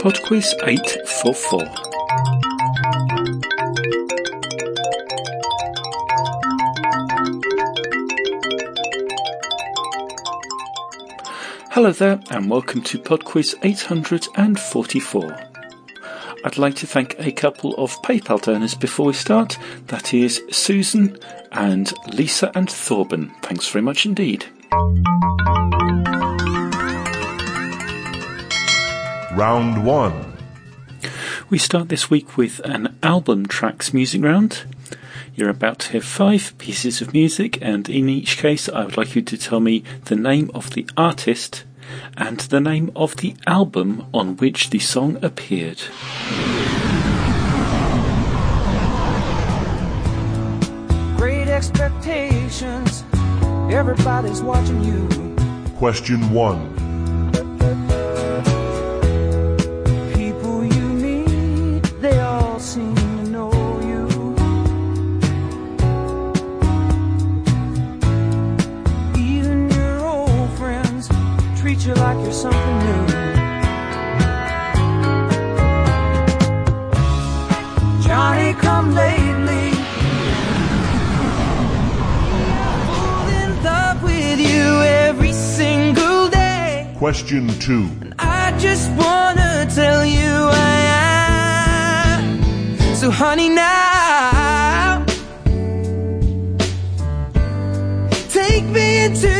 PodQuiz 844. Hello there, and welcome to PodQuiz 844. I'd like to thank a couple of PayPal donors before we start. That is Susan and Lisa and Thorben. Thanks very much indeed. Round 1. We start this week with an album tracks music round. You're about to hear five pieces of music, and in each case, I would like you to tell me the name of the artist and the name of the album on which the song appeared. Great expectations, everybody's watching you. Question 1. Treat you like you're something new. Johnny come lately. Fall in love with you every single day. Question 2. I just wanna tell you I am. So honey now Take me into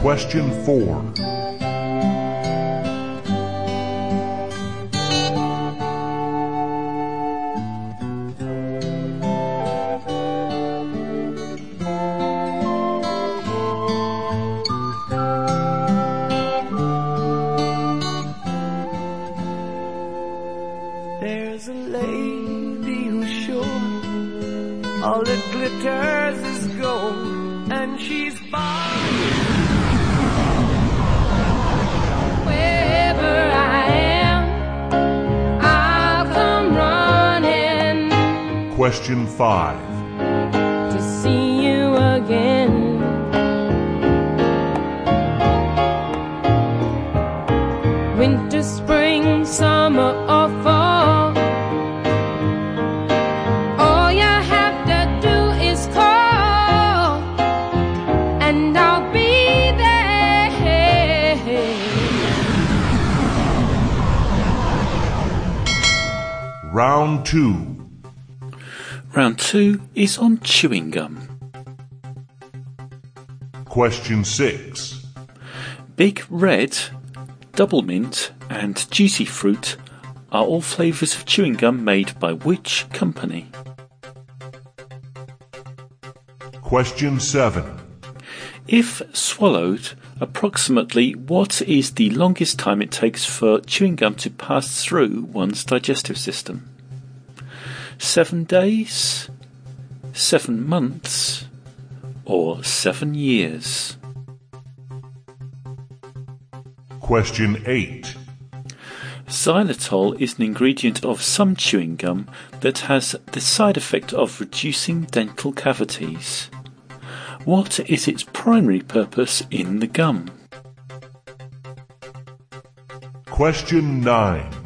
Question 4. Question 5. Round two is on chewing gum. Question 6. Big Red, Double Mint, and Juicy Fruit are all flavours of chewing gum made by which company? Question 7. If swallowed, approximately what is the longest time it takes for chewing gum to pass through one's digestive system? Seven days, seven months, or seven years? Question 8. Xylitol is an ingredient of some chewing gum that has the side effect of reducing dental cavities. What is its primary purpose in the gum? Question 9.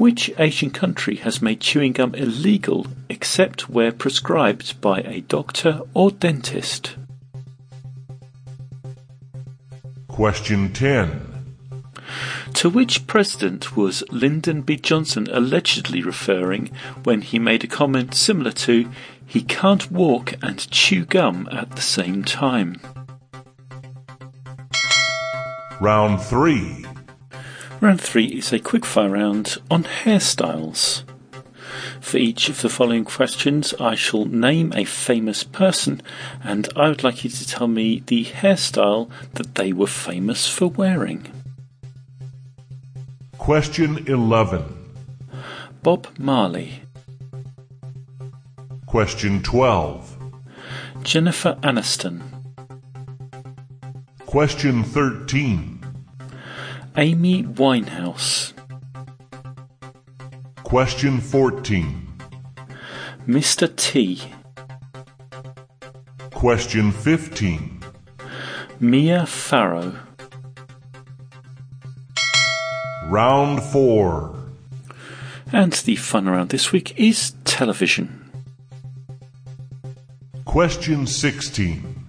Which Asian country has made chewing gum illegal except where prescribed by a doctor or dentist? Question 10. To which president was Lyndon B. Johnson allegedly referring when he made a comment similar to, he can't walk and chew gum at the same time? Round 3. Round three is a quickfire round on hairstyles. For each of the following questions, I shall name a famous person, and I would like you to tell me the hairstyle that they were famous for wearing. Question 11. Bob Marley, Question 12. Jennifer Aniston, Question 13. Amy Winehouse, Question 14. Mr. T, Question 15. Mia Farrow. Round 4. And the fun around this week is television. Question 16.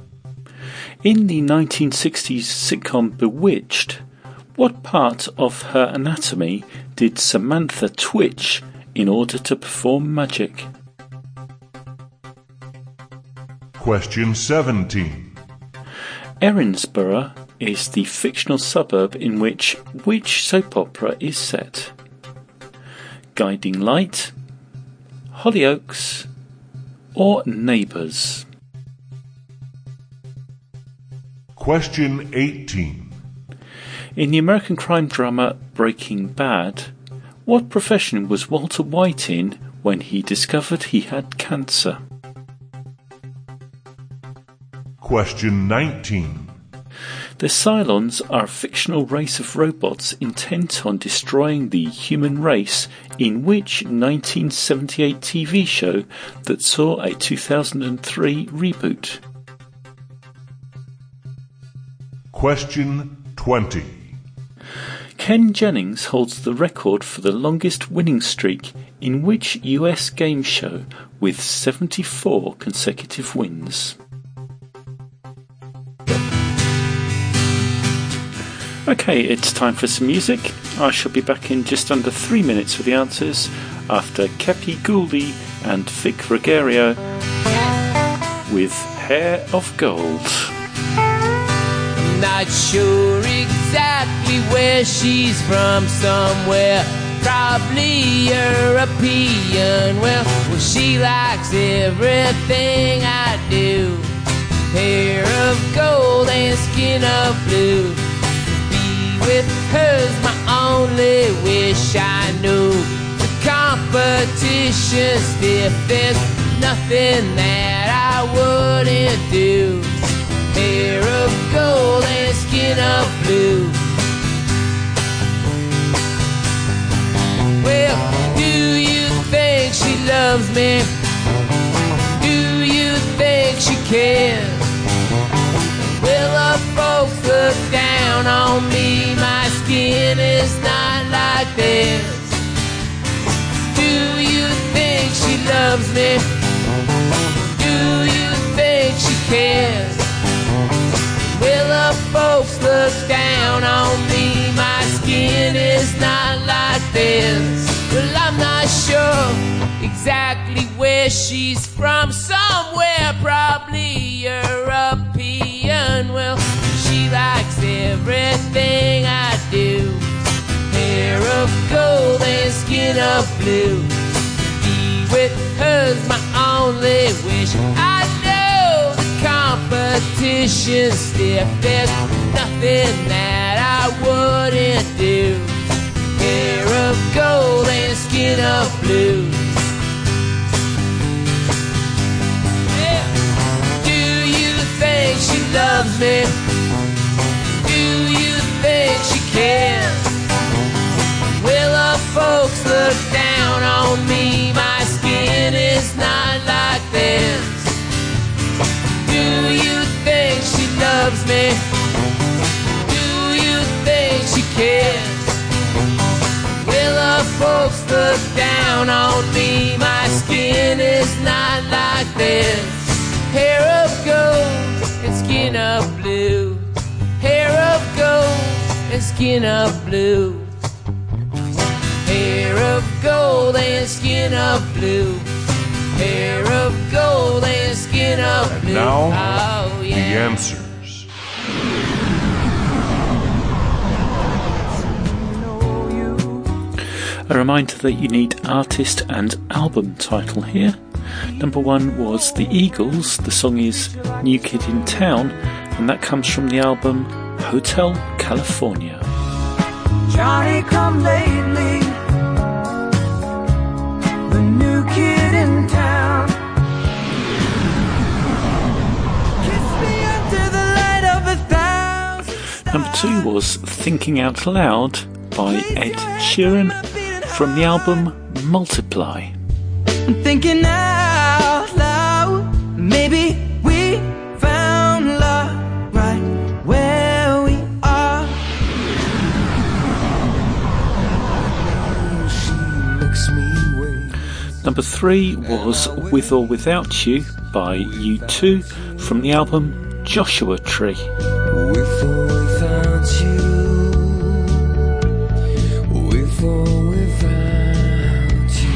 In the 1960s sitcom Bewitched, what part of her anatomy did Samantha twitch in order to perform magic? Question 17. Erinsborough is the fictional suburb in which which soap opera is set? Guiding Light, Hollyoaks, or Neighbours? Question 18. In the American crime drama Breaking Bad, what profession was Walter White in when he discovered he had cancer? Question 19. The Cylons are a fictional race of robots intent on destroying the human race in which 1978 TV show that saw a 2003 reboot? Question 20. Ken Jennings holds the record for the longest winning streak in which US game show with 74 consecutive wins? Okay, it's time for some music. I shall be back in just under three minutes with the answers after Kepi Ghoulie and Vic Ruggiero with Hair of Gold. Not sure exactly where she's from, somewhere probably European. Well, well, she likes everything I do. Hair of gold and skin of blue. To be with her's my only wish. I know the competition stiff. There's nothing that I wouldn't do hair of gold and skin of blue. Well, do you think she loves me? Do you think she cares? Will her folks look down on me? My skin is not like theirs. Do you think she loves me? Do you think she cares? Folks look down on me? My skin is not like this. Well, I'm not sure exactly where she's from. Somewhere probably European. Well, she likes everything I do. Hair of gold and skin of blue. Be with her's my only wish. I know the competition stiff. There's nothing that I wouldn't do. Hair of gold and skin of blue. Yeah. Do you think she loves me? this hair of gold and skin of blue. Hair of gold and skin of blue. Hair of gold and skin of blue. Hair of gold and skin of blue. And now, oh, yeah. the answer. A reminder that you need artist and album title here. Number one was The Eagles. The song is New Kid in Town, and that comes from the album Hotel California. Johnny come lately, the new kid in town. Kiss me under the light of a thousand Number two was Thinking Out Loud by Ed Sheeran from the album Multiply. Number three was With or Without You by U2 from the album Joshua Tree. With or without you. With or without you.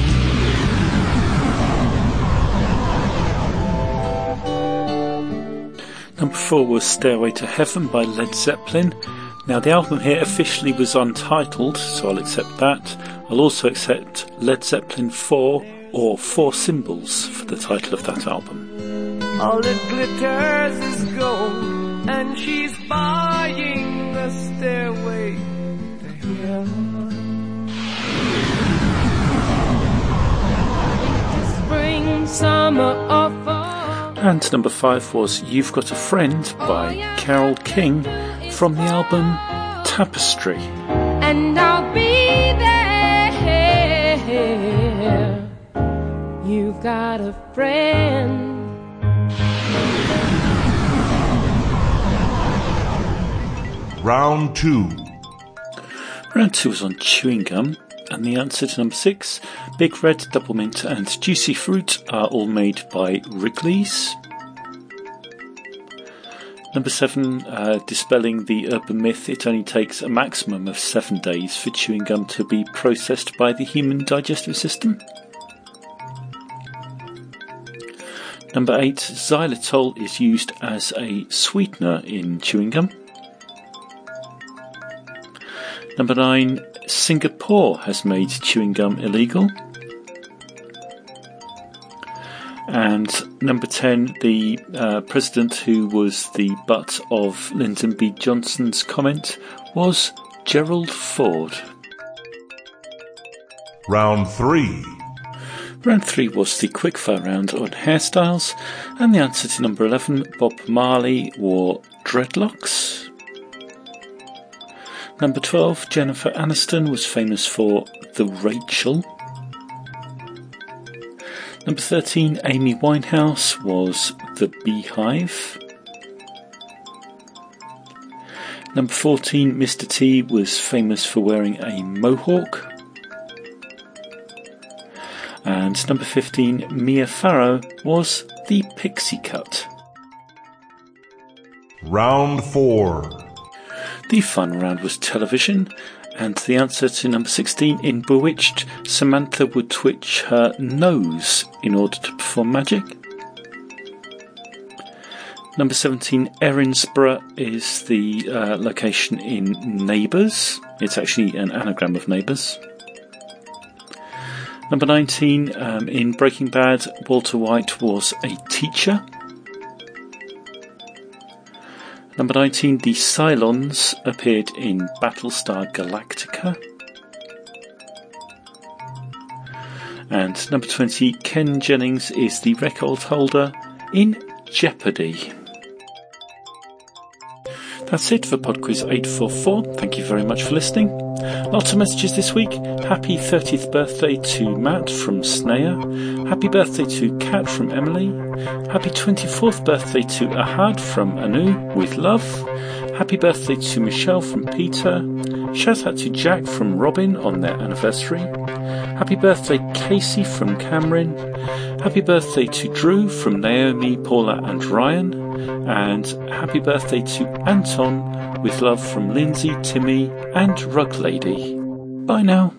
Number four was Stairway to Heaven by Led Zeppelin. Now, the album here officially was untitled, so I'll accept that. I'll also accept Led Zeppelin 4 or Four Symbols for the title of that album. All glitters is gold, and she's buying the stairway to heaven. Spring, summer, or fall. And number five was You've Got a Friend by Carole King from the album Tapestry. and I'll be got a friend. Round 2. Round two was on chewing gum, and the answer to number six, Big Red, Double Mint, and Juicy Fruit are all made by Wrigley's. Number seven, uh, dispelling the urban myth, it only takes a maximum of seven days for chewing gum to be processed by the human digestive system. Number eight, xylitol is used as a sweetener in chewing gum. Number nine, Singapore has made chewing gum illegal. And number 10, the uh, president who was the butt of Lyndon B. Johnson's comment was Gerald Ford. Round 3. Round 3 was the quickfire round on hairstyles, and the answer to number 11, Bob Marley wore dreadlocks. Number 12, Jennifer Aniston was famous for The Rachel. Number 13, Amy Winehouse was The Beehive. Number 14, Mr. T was famous for wearing a mohawk. And number 15, Mia Farrow was the pixie cut. Round 4. The final round was television, and the answer to number 16 in Bewitched, Samantha would twitch her nose in order to perform magic. Number 17, Erinsborough is the uh, location in Neighbours. It's actually an anagram of Neighbours. Number 19, um, in Breaking Bad, Walter White was a teacher. Number 19, the Cylons appeared in Battlestar Galactica. And number 20, Ken Jennings is the record holder in Jeopardy. That's it for PodQuiz 844. Thank you very much for listening. Lots of messages this week. Happy 30th birthday to Matt from Snea. Happy birthday to Kat from Emily. Happy 24th birthday to Ahad from Anu with love. Happy birthday to Michelle from Peter. Shout out to Jack from Robin on their anniversary. Happy birthday Casey from Cameron. Happy birthday to Drew from Naomi, Paula and Ryan. And happy birthday to Anton with love from Lindsay, Timmy and Rug Lady. Bye now.